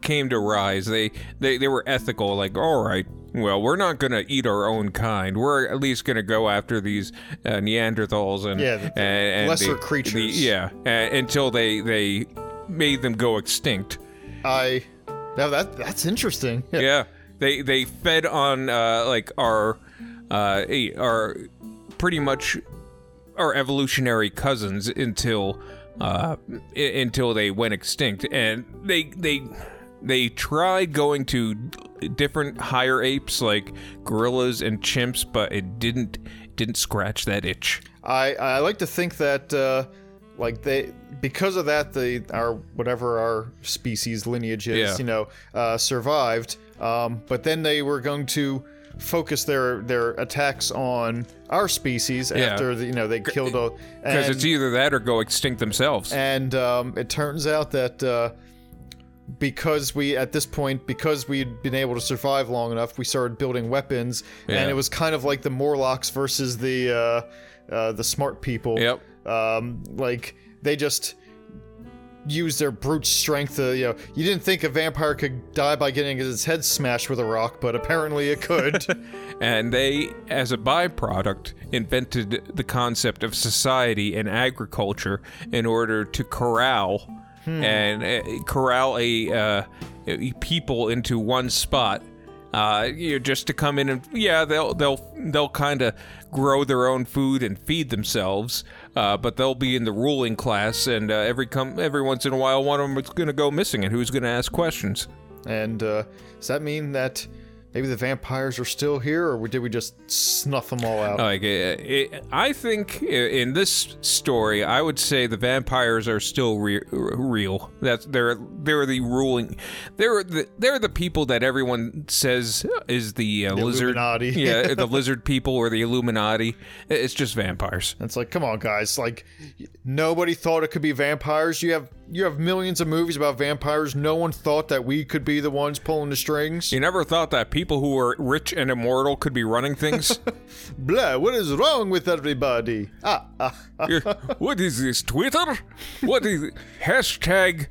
came to rise, they, they they were ethical. Like, all right, well, we're not gonna eat our own kind. We're at least gonna go after these uh, Neanderthals and Yeah, the- and, and lesser the- creatures. the- yeah, uh, until they they made them go extinct. I now that that's interesting. Yeah. Yeah, they they fed on uh, like our uh, our pretty much our evolutionary cousins until uh, i- until they went extinct, and they they they tried going to different higher apes like gorillas and chimps, but it didn't didn't scratch that itch. I I like to think that uh, like they because of that the our whatever our species lineage is Yeah. you know uh, survived. Um, but then they were going to focus their their attacks on our species Yeah. after the, you know they killed a Because it's either that or go extinct themselves. and um, it turns out that uh, because we at this point because we'd been able to survive long enough we started building weapons Yeah. and it was kind of like the morlocks versus the uh, uh, the smart people Yep. um, like they just used their brute strength to you know you didn't think a vampire could die by getting its head smashed with a rock but apparently it could and they, as a byproduct, invented the concept of society and agriculture in order to corral and uh, corral a, uh, a people into one spot. Uh, you know, just to come in and yeah, they'll they'll they'll kind of grow their own food and feed themselves, uh, but they'll be in the ruling class, and uh, every com- every once in a while, one of them is going to go missing, and who's going to ask questions? and uh, does that mean that maybe the vampires are still here or did we just snuff them all out Like, uh, it, I think in this story, I would say the vampires are still re- real. That's they're they're the ruling. They're the they're the people that everyone says is the, uh, lizard. Illuminati. yeah, the lizard people or the Illuminati. It's just vampires. It's like, come on, guys! Like, nobody thought it could be vampires. You have you have millions of movies about vampires. No one thought that we could be the ones pulling the strings. You never thought that people people who are rich and immortal could be running things. Blah, what is wrong with everybody? Ah, ah, ah. What is this, Twitter? What is hashtag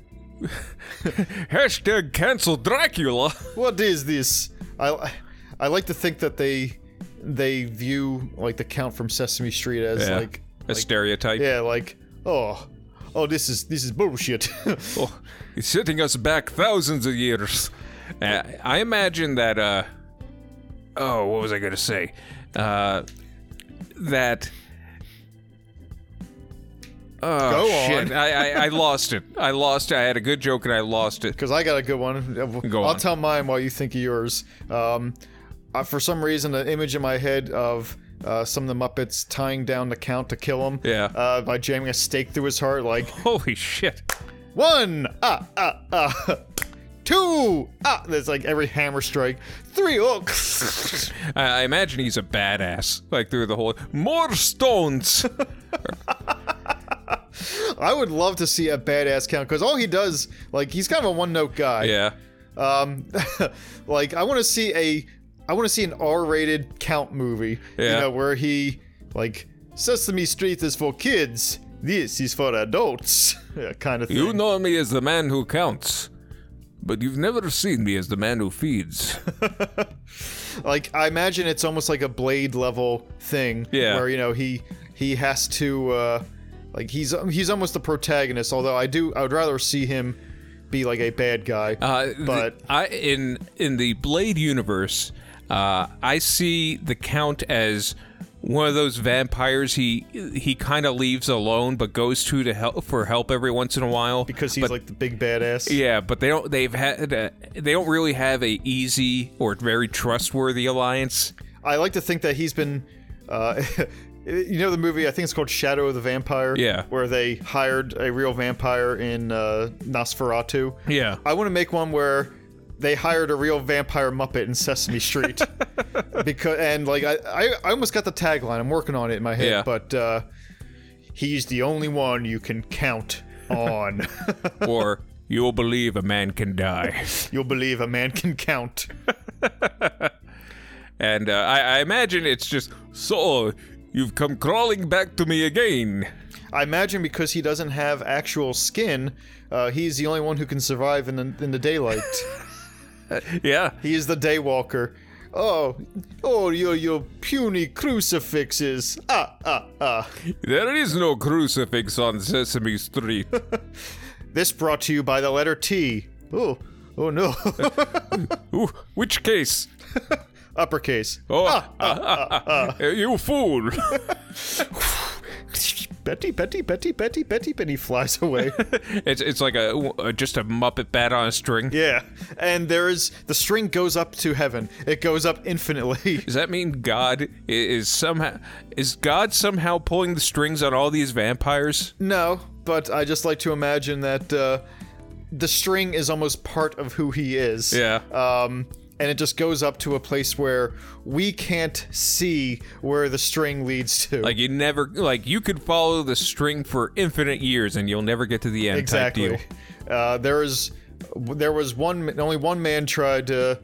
hashtag cancel Dracula? What is this? I, I like to think that they they view like the count from Sesame Street as Yeah, like a stereotype. yeah, like oh oh this is this is bullshit. Oh, he's setting us back thousands of years. Uh, I imagine that. uh Oh, what was I gonna say? Uh That. Oh Go shit! on. I, I I lost it. I lost. it. I had a good joke and I lost it. Because I got a good one. Go I'll on. tell mine while you think of yours. Um, uh, for some reason, an image in my head of uh, some of the Muppets tying down the count to kill him. Yeah. Uh, by jamming a stake through his heart, like Holy shit! one, ah, ah, ah, two, ah. There's like every hammer strike. Three, oh. I, I imagine he's a badass. Like through the whole more stones. I would love to see a badass count because all he does, like, he's kind of a one note guy. yeah. Um, like I want to see a, I want to see an R-rated count movie. Yeah. You know where he like Sesame Street is for kids. This is for adults. kind of thing. You know me as the man who counts, but you've never seen me as the man who feeds. like I imagine it's almost like a Blade level thing. Yeah. Where you know he he has to uh, like he's he's almost the protagonist. Although I do I would rather see him be like a bad guy. Uh, But- I in in the Blade universe, uh, I see the Count as one of those vampires he he kind of leaves alone, but goes to to help for help every once in a while. because he's but, like the big badass. yeah, but they don't they've had uh, they don't really have a easy or very trustworthy alliance. I like to think that he's been, uh, you know, the movie I think it's called Shadow of the Vampire. Yeah. Where they hired a real vampire in uh, Nosferatu. Yeah. I want to make one where they hired a real vampire Muppet in Sesame Street. because and like I, I, I almost got the tagline. I'm working on it in my head, Yeah. but uh, he's the only one you can count on. or you'll believe a man can die. You'll believe a man can count. And uh, I, I imagine it's just so you've come crawling back to me again. I imagine because he doesn't have actual skin, uh, he's the only one who can survive in the in the daylight. Yeah. he is the daywalker. Oh, oh, your your puny crucifixes. Ah, ah, ah. There is no crucifix on Sesame Street. This brought to you by the letter T. Oh, oh no. Ooh, which case? Uppercase. Oh, ah, ah, ah, you fool! Betty, Betty, Betty, Betty, Betty, Betty flies away. it's it's like a, a just a Muppet bat on a string. yeah, and there is the string goes up to heaven. It goes up infinitely. Does that mean God is somehow is God somehow pulling the strings on all these vampires? No, but I just like to imagine that uh, the string is almost part of who he is. Yeah. Um, and it just goes up to a place where we can't see where the string leads to. Like you never like you could follow the string for infinite years and you'll never get to the end. exactly. Uh, there is, there was one. Only one man tried to.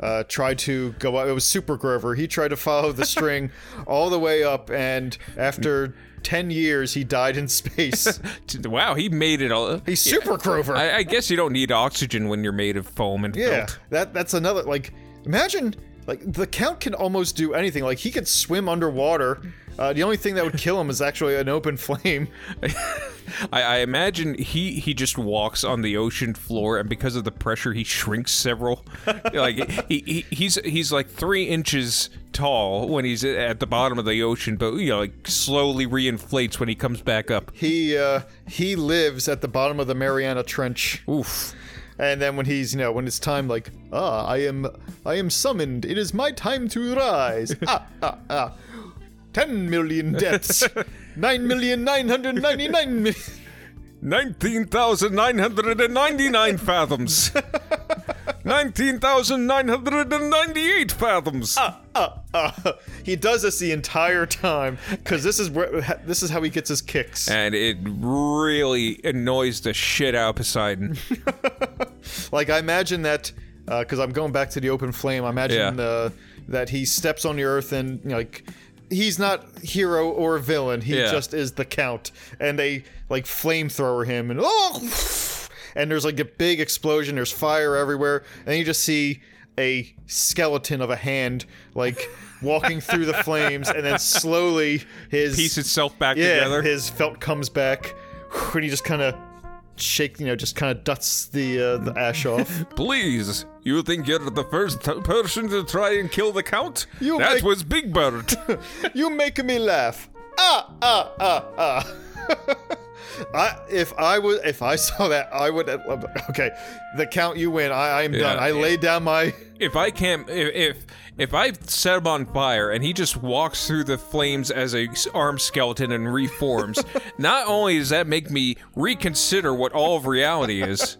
Uh, tried to go up. It was Super Grover. He tried to follow the string all the way up, and after ten years, he died in space. Wow, he made it all. He's Super Grover. I, I guess you don't need oxygen when you're made of foam and Yeah, felt. that that's another like imagine like the count can almost do anything. Like he could swim underwater. Uh, the only thing that would kill him is actually an open flame. I, I imagine he he just walks on the ocean floor, and because of the pressure, he shrinks several. like he, he he's he's like three inches tall when he's at the bottom of the ocean, but you know like slowly reinflates when he comes back up. He uh he lives at the bottom of the Mariana Trench. Oof. And then when he's, you know, when it's time like, ah, I am I am summoned. It is my time to rise. ah, ah, ah. 10 million deaths. 9 million 999 million. 19,999 fathoms. 19,998 fathoms. uh, uh, he does this the entire time because this is where this is how he gets his kicks. And it really annoys the shit out of Poseidon. Like I imagine that because I'm going back to the open flame. I imagine Yeah. uh, that he steps on the earth and you know, like he's not hero or villain. He Yeah. just is the count, and they like flamethrower him and oh, and there's like a big explosion. There's fire everywhere, and you just see a skeleton of a hand like walking through the flames, and then slowly his Piece itself back yeah, together. his felt comes back, and he just kind of shake, you know, just kind of dusts the uh, the ash off. Please, you think you're the first t- person to try and kill the count? You that make- was Big Bird. you make me laugh. Ah ah ah ah. I if I was if I saw that I would okay the count you win I I am done I yeah. lay down my if I can't, if if, if I set him on fire and he just walks through the flames as a arm skeleton and reforms, not only does that make me reconsider what all of reality is,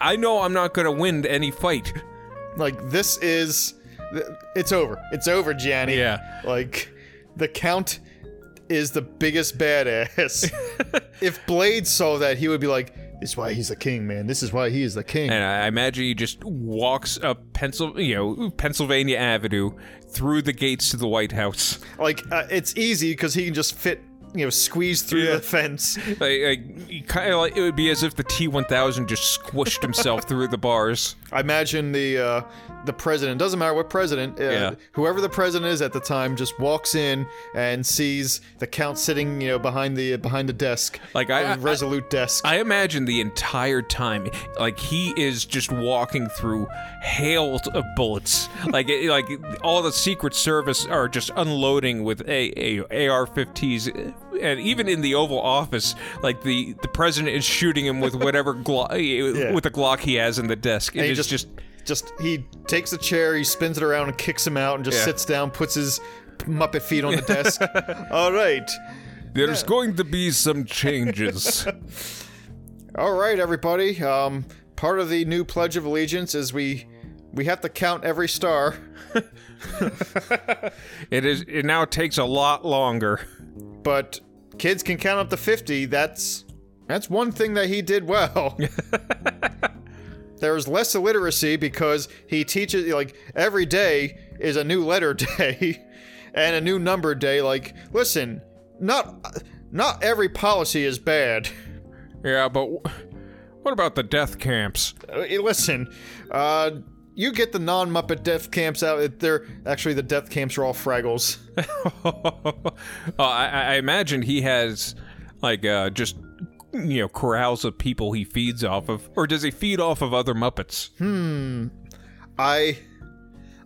I know I'm not going to win any fight. like this is it's over it's over Gianni Yeah. like the count is the biggest badass. If Blade saw that he would be like this is why he's the king man. This is why he is the king. And I imagine he just walks up Pencil, you know, Pennsylvania Avenue through the gates to the White House. like uh, it's easy because he can just fit you know squeeze through Yeah. the fence Like, like kind of like it would be as if the T1000 just squished himself through the bars. I imagine the uh, the president doesn't matter what president, uh, Yeah. whoever the president is at the time, just walks in and sees the count sitting, you know, behind the behind the desk, Like, I- a I- resolute desk. I imagine the entire time, like he is just walking through hail of bullets. Like, it- like all the Secret Service are just unloading with a, a AR-15s, and even in the Oval Office, like the the president is shooting him with whatever Glock, with the Glock he has in the desk. It is just, just, just he takes a chair, he spins it around and kicks him out, and just Yeah. sits down, puts his muppet feet on the desk. All right, there's going to be some changes. all right, everybody. Um, part of the new Pledge of Allegiance is we we have to count every star. it is. It now takes a lot longer. But kids can count up to 50 that's that's one thing that he did well. There's less illiteracy because he teaches like every day is a new letter day and a new number day. Like listen not not every policy is bad. Yeah, but wh- what about the death camps? Uh, listen uh you get the non-muppet death camps out they're actually the death camps are all fraggles oh, I, I imagine he has like uh, just you know corrals of people he feeds off of, or does he feed off of other Muppets? Hmm. I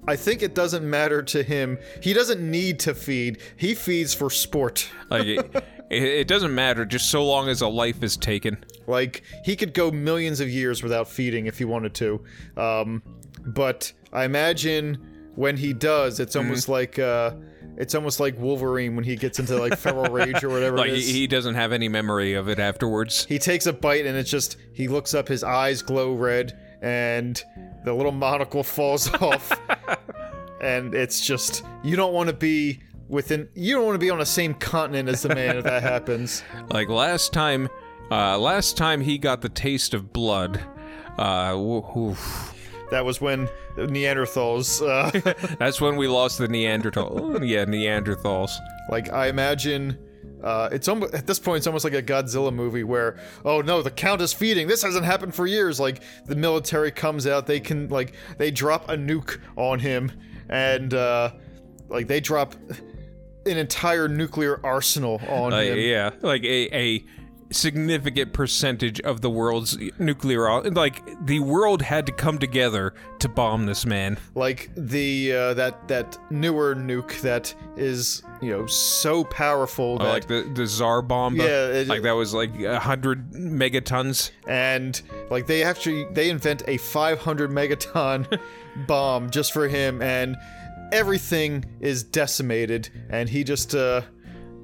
I think it doesn't matter to him. He doesn't need to feed. He feeds for sport. Like it, it doesn't matter, just so long as a life is taken. Like he could go millions of years without feeding if he wanted to. Um, but I imagine when he does, it's almost Mm-hmm. like uh, it's almost like Wolverine when he gets into like feral rage or whatever Like he, doesn't have any memory of it afterwards. he takes a bite and it's just he looks up, his eyes glow red, and the little monocle falls off. and it's just you don't want to be within you don't want to be on the same continent as the man if that happens. Like last time, uh, last time he got the taste of blood. Uh. That was when Neanderthals uh, that's when we lost the Neanderthal. yeah, Neanderthals. like I imagine uh, it's almost at this point it's almost like a Godzilla movie where oh no the count is feeding this hasn't happened for years like the military comes out they can like they drop a nuke on him and uh, like they drop an entire nuclear arsenal on Uh, him yeah, like a, a significant percentage of the world's nuclear. Like the world had to come together to bomb this man. like the uh, that that newer nuke that is you know so powerful that like the the czar bomb. Yeah, it- like that was like a hundred megatons. and like they actually they invent a 500 megaton bomb just for him and everything is decimated and he just uh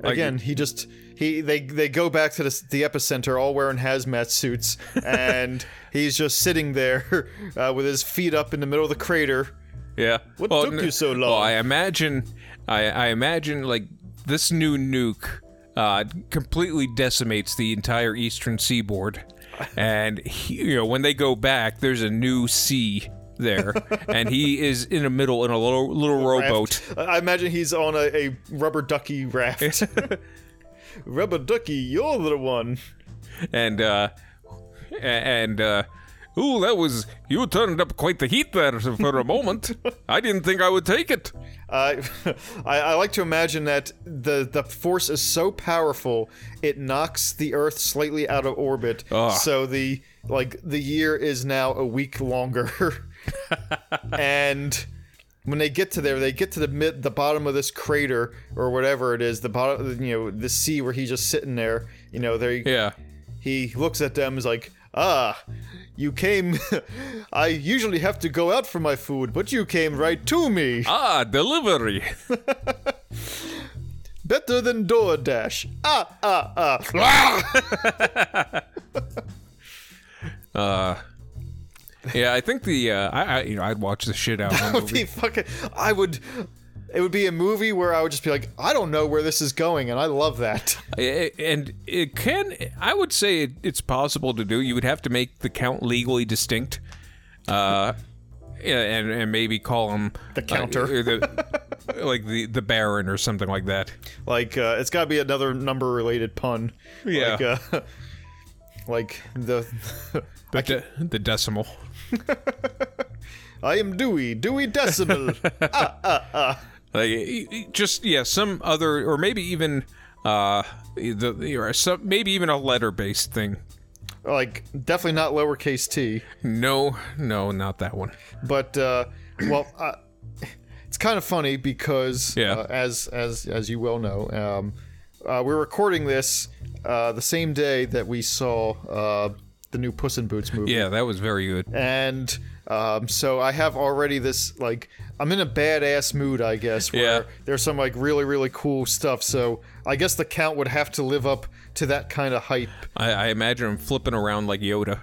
again he just he they they go back to the, the epicenter all wearing hazmat suits and he's just sitting there uh, with his feet up in the middle of the crater Yeah. What Well, took n- you so Well, long? I imagine, I, I imagine like this new nuke uh, completely decimates the entire eastern seaboard, and he, you know when they go back, there's a new sea there, and he is in the middle in a little little rowboat. Raft. I imagine he's on a, a rubber ducky raft. Rubber ducky, you're the one. and uh and uh ooh that was you turned up quite the heat there for a moment i didn't think i would take it Uh, I, I like to imagine that the the force is so powerful it knocks the Earth slightly out of orbit. Ugh. So the like the year is now a week longer, and when they get to there, they get to the mid the bottom of this crater or whatever it is, the bottom, you know, the sea where he's just sitting there. You know, there yeah he looks at them is like, ah, you came. I usually have to go out for my food, but you came right to me. ah delivery Better than DoorDash. Ah, ah, ah. uh yeah i think the uh i, I you know i'd watch the shit out of That would be fucking. I would. It would be a movie where I would just be like, I don't know where this is going, and I love that. And it can i would say it, it's possible to do you would have to make the count legally distinct uh yeah, and, and maybe call him The counter. uh, the, like the the baron or something like that Like, uh, it's got to be another number related pun. Yeah. Like, uh, like the. the, de- the decimal I am Dewey, Dewey Decimal. like y- y- just yeah some other or maybe even uh the or some maybe even a letter based thing like, definitely not lowercase t. no no not that one but uh, well, uh, it's kind of funny because Yeah. uh, as as as you well know, um, uh, we're recording this uh, the same day that we saw uh, the new Puss in Boots movie, yeah that was very good and um, so I have already this like I'm in a badass mood, I guess. Where Yeah. There's some like really really cool stuff, so I guess the count would have to live up to that kind of hype. I, I imagine him flipping around like Yoda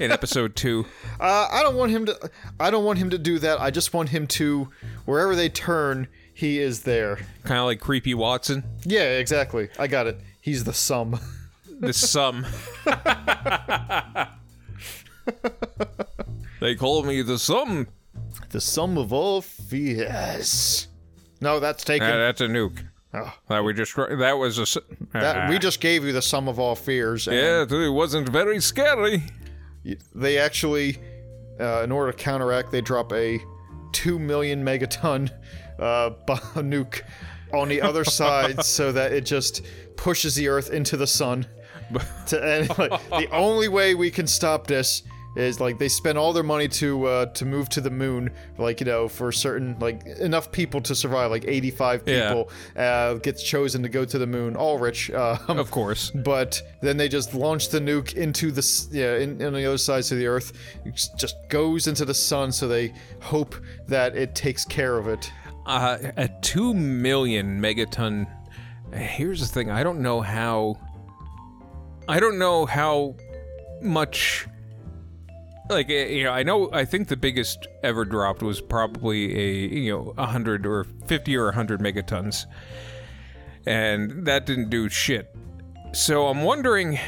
in episode two Uh, I don't want him to. I don't want him to do that. I just want him to, wherever they turn, he is there. kind of like creepy Watson Yeah, exactly. I got it. He's the sum. the sum they call me the sum The sum of all fears. No, that's taken. Ah, that's a nuke Oh. that we just that was a s- that, we Ah. just gave you the sum of all fears. and yeah it wasn't very scary They actually, uh, in order to counteract, they drop a two million megaton uh, nuke on the other side, so that it just pushes the Earth into the sun. to, and like, the only way we can stop this is like they spend all their money to uh, to move to the moon, like you know, for certain like enough people to survive, like 85 Yeah. people uh, gets chosen to go to the moon, all rich. Uh, of course but then they just launch the nuke into the yeah in, the other sides of the earth it just goes into the sun so they hope that it takes care of it uh, a two million megaton. Here's the thing: I don't know how. I don't know how much. Like eh, you know, I know. I think the biggest ever dropped was probably a you know a hundred or fifty or a hundred megatons, and that didn't do shit. So I'm wondering,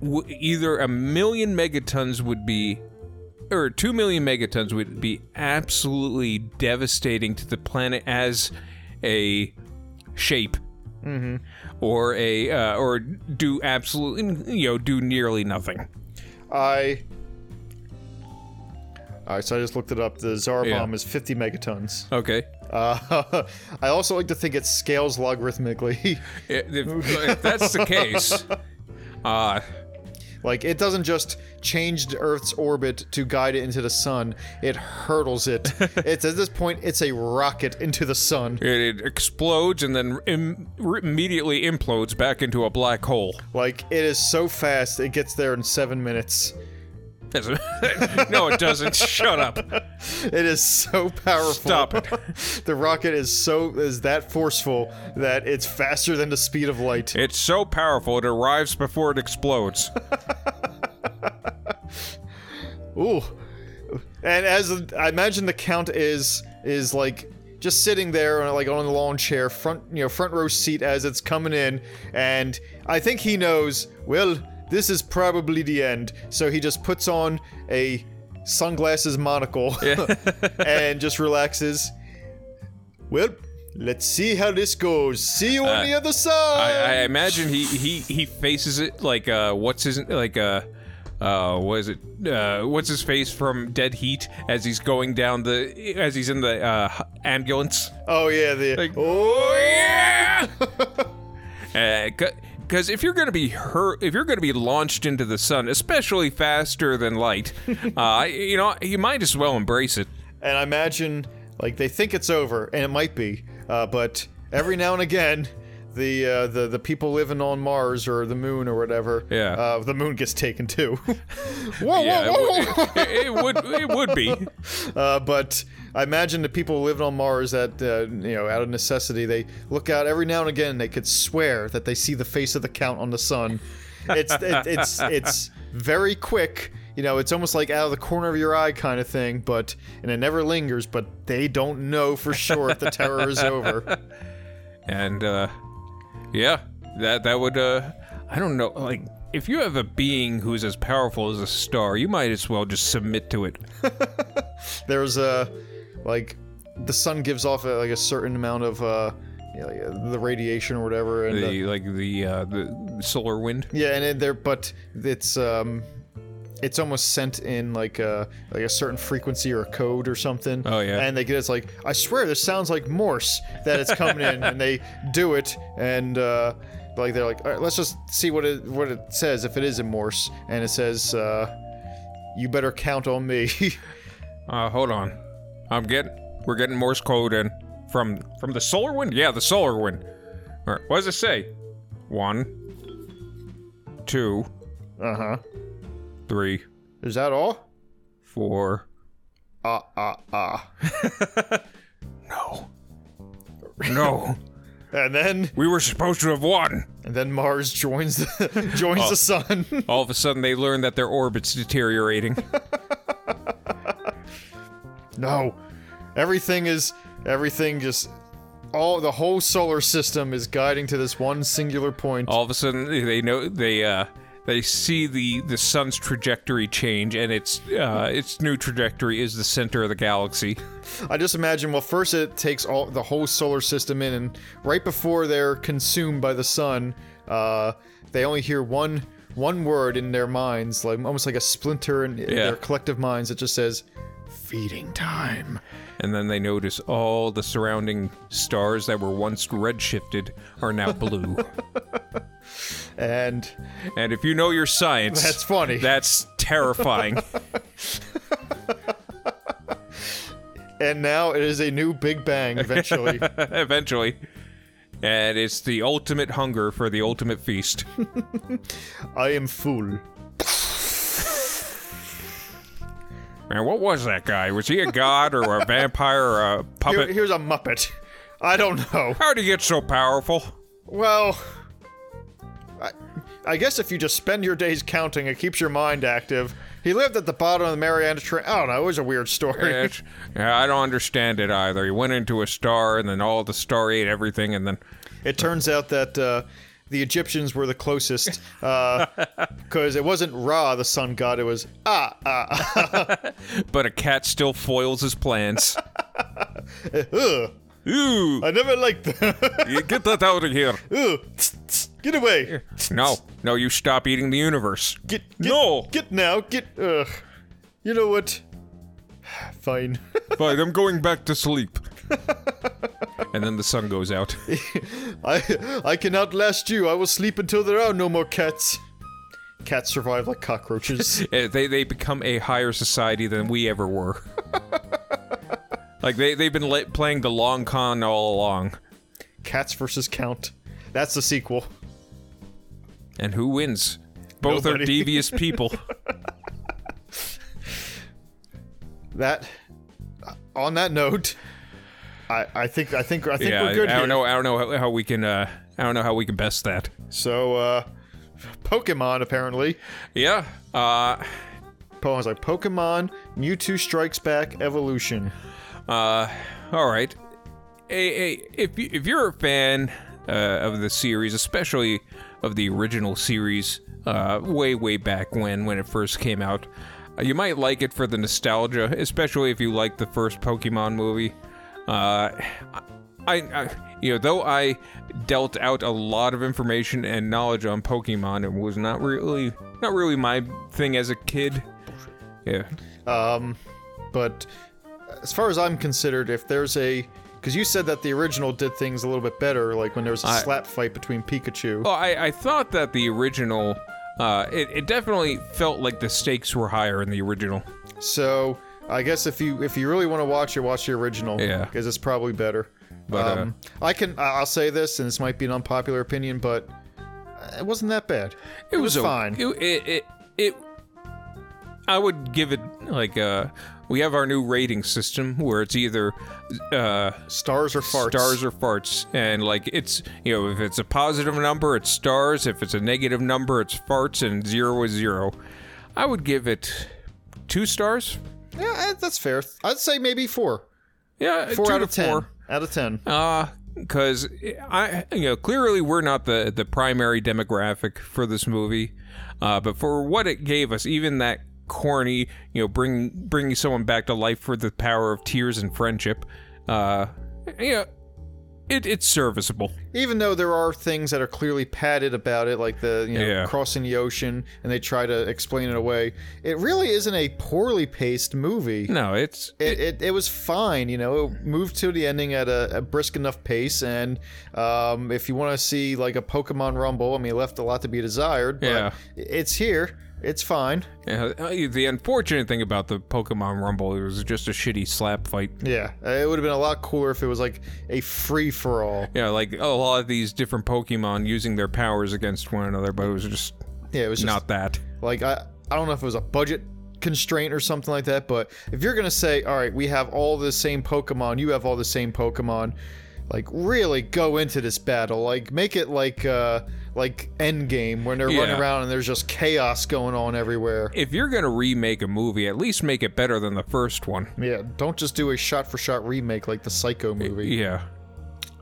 w- either a million megatons would be or 2 million megatons would be absolutely devastating to the planet as a shape or a uh, or do absolutely you know do nearly nothing. I all right so i just looked it up. The zara Yeah. bomb is 50 megatons. Okay. Uh, i also like to think it scales logarithmically. If, if that's the case uh like it doesn't just change the earth's orbit to guide it into the sun it hurdles it. It's at this point it's a rocket into the sun. It, it explodes and then Im- immediately implodes back into a black hole. Like it is so fast it gets there in seven minutes no it doesn't shut up It is so powerful. Stop it. the rocket is so is that forceful that it's faster than the speed of light. it's so powerful it arrives before it explodes Ooh. And as I imagine the count is is like just sitting there on like on the lawn chair, front you know, front row seat as it's coming in, and I think he knows, well, this is probably the end. So he just puts on a sunglasses monocle and just relaxes. Well, let's see how this goes. See you on the other side. I, I imagine he, he he faces it like uh what's his like uh uh what is it uh what's his face from Dead Heat as he's going down the as he's in the uh ambulance. oh yeah, the Like, oh yeah. Because if you're going to be hurt, if you're going to be launched into the sun, especially faster than light, uh, you know, you might as well embrace it. and I imagine like they think it's over, and it might be, uh, but every now and again. The, uh, the the people living on Mars or the moon or whatever, Yeah. uh, the moon gets taken too. whoa, Yeah, whoa, it, whoa! would- it, it would it would be. Uh, but I imagine the people living on Mars that uh, you know out of necessity they look out every now and again. and They could swear that they see the face of the count on the sun. It's it, it's it's very quick. You know, it's almost like out of the corner of your eye kind of thing. But and it never lingers. But they don't know for sure if the terror is over. And uh, yeah, that that would uh, I don't know, like. If you have a being who's as powerful as a star, you might as well just submit to it. There's a like the sun gives off a, like a certain amount of uh, you know, the radiation or whatever, and uh, The like the uh, the solar wind. Yeah, and it, there, but it's um, it's almost sent in like a like a certain frequency or a code or something. Oh, yeah. And they get it's like I swear this sounds like Morse that it's coming in, and they do it, and uh, like they're like, all right, let's just see what it what it says if it is in Morse, and it says, uh, you better count on me. Uh, hold on. I'm getting. We're getting Morse code in from from the solar wind. Yeah, the solar wind. All right. What does it say? One, two, uh huh. three, Is that all? four. Ah ah ah. No. No. And then we were supposed to have won. and then Mars joins the joins the sun. All of a sudden, they learn that their orbit's deteriorating. No. Everything is everything just all the whole solar system is guiding to this one singular point. All of a sudden, they know they uh they see the the sun's trajectory change, and its uh its new trajectory is the center of the galaxy. I just imagine well first it takes all the whole solar system in and right before they're consumed by the sun, uh they only hear one one word in their minds, like almost like a splinter in their collective minds that just says feeding time. And then they notice all the surrounding stars that were once redshifted are now blue. And and if you know your science, That's funny. That's terrifying. and now it is a new Big Bang eventually. Eventually. And it's the ultimate hunger for the ultimate feast. I am full. Man, what was that guy? Was he a god or a vampire or a Here, puppet? here's a Muppet. I don't know. How'd he get so powerful? Well, I, I guess if you just spend your days counting, it keeps your mind active. He lived at the bottom of the Mariana Trench. I don't know. It was a weird story. It's- yeah, I don't understand it either. He went into a star, and then all the star ate everything, and then It turns out that uh, the Egyptians were the closest because it wasn't Ra, the sun god. It was Ah Ah. but a cat still foils his plans. Ugh, Ooh, I never liked that. get that out of here! Tsk, get away. No, no, you stop eating the universe. Get, get No. Get now. Get. Ugh. You know what? Fine. Fine, I'm going back to sleep. And then the sun goes out. I I can outlast you. I will sleep until there are no more cats. Cats survive like cockroaches. Eh, they they become a higher society than we ever were. like they they've been la- playing the long con all along. Cats versus Count. That's the sequel. And who wins? Both are devious people. That. On that note, I I think I think I think yeah, we're good I here. don't know. I don't know how, how we can. Uh, I don't know how we can best that. So uh, Pokemon apparently. Yeah. Uh. Pokemon's like Pokemon Mewtwo Strikes Back Evolution. Uh. All right. Hey, hey, if you, if you're a fan uh, of the series, especially of the original series, uh, way way back when when it first came out, You might like it for the nostalgia, especially if you like the first Pokemon movie. Uh, I, I, you know, though I dealt out a lot of information and knowledge on Pokemon, it was not really, not really my thing as a kid. Yeah. Um, but as far as I'm considered, if there's a because you said that the original did things a little bit better, like when there was a I- slap fight between Pikachu. Well, I, I thought that the original, uh, it, it definitely felt like the stakes were higher in the original. So I guess if you if you really want to watch it, watch the original. Yeah. because it's probably better. But, uh, um, I can I'll say this, and this might be an unpopular opinion, but it wasn't that bad. It, was, o- fine. It, it, it, it- I would give it like uh, we have our new rating system where it's either uh, stars or farts. stars or farts, and like it's you know if it's a positive number, it's stars. If it's a negative number, it's farts, and zero is zero. I would give it two stars. Yeah, eh, that's fair. I'd say maybe four. Yeah, Four out of ten. four. Out of ten. Uh, because I, you know, clearly we're not the the primary demographic for this movie, uh, but for what it gave us, even that corny, you know, bring bringing someone back to life for the power of tears and friendship, uh, you know, it it's serviceable. Even though there are things that are clearly padded about it, like the you know Yeah. crossing the ocean, and they try to explain it away, it really isn't a poorly paced movie. No, it's It, it, it was fine, you know. It moved to the ending at a, a brisk enough pace, and um, if you want to see like a Pokemon Rumble, I mean, it left a lot to be desired. But Yeah. it's here. It's fine. uh, the unfortunate thing about the Pokemon Rumble it was just a shitty slap fight. Yeah, uh, it would have been a lot cooler if it was like a free for all. Yeah, like a lot of these different Pokemon using their powers against one another, but it was just Yeah, it was just not that. Like I, I don't know if it was a budget constraint or something like that, but if you're gonna say, all right, we have all the same Pokemon, you have all the same Pokemon, like really go into this battle, like make it like uh like Endgame when they're running around and there's just chaos going on everywhere. if you're gonna remake a movie, at least make it better than the first one. Yeah, don't just do a shot for shot remake like the Psycho movie. Yeah.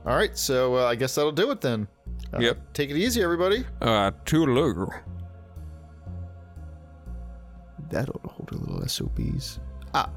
All right, so uh, I guess that'll do it then. Uh, Yep. Take it easy, everybody. Uh, toodaloo. That'll hold a little SOBs. Ah,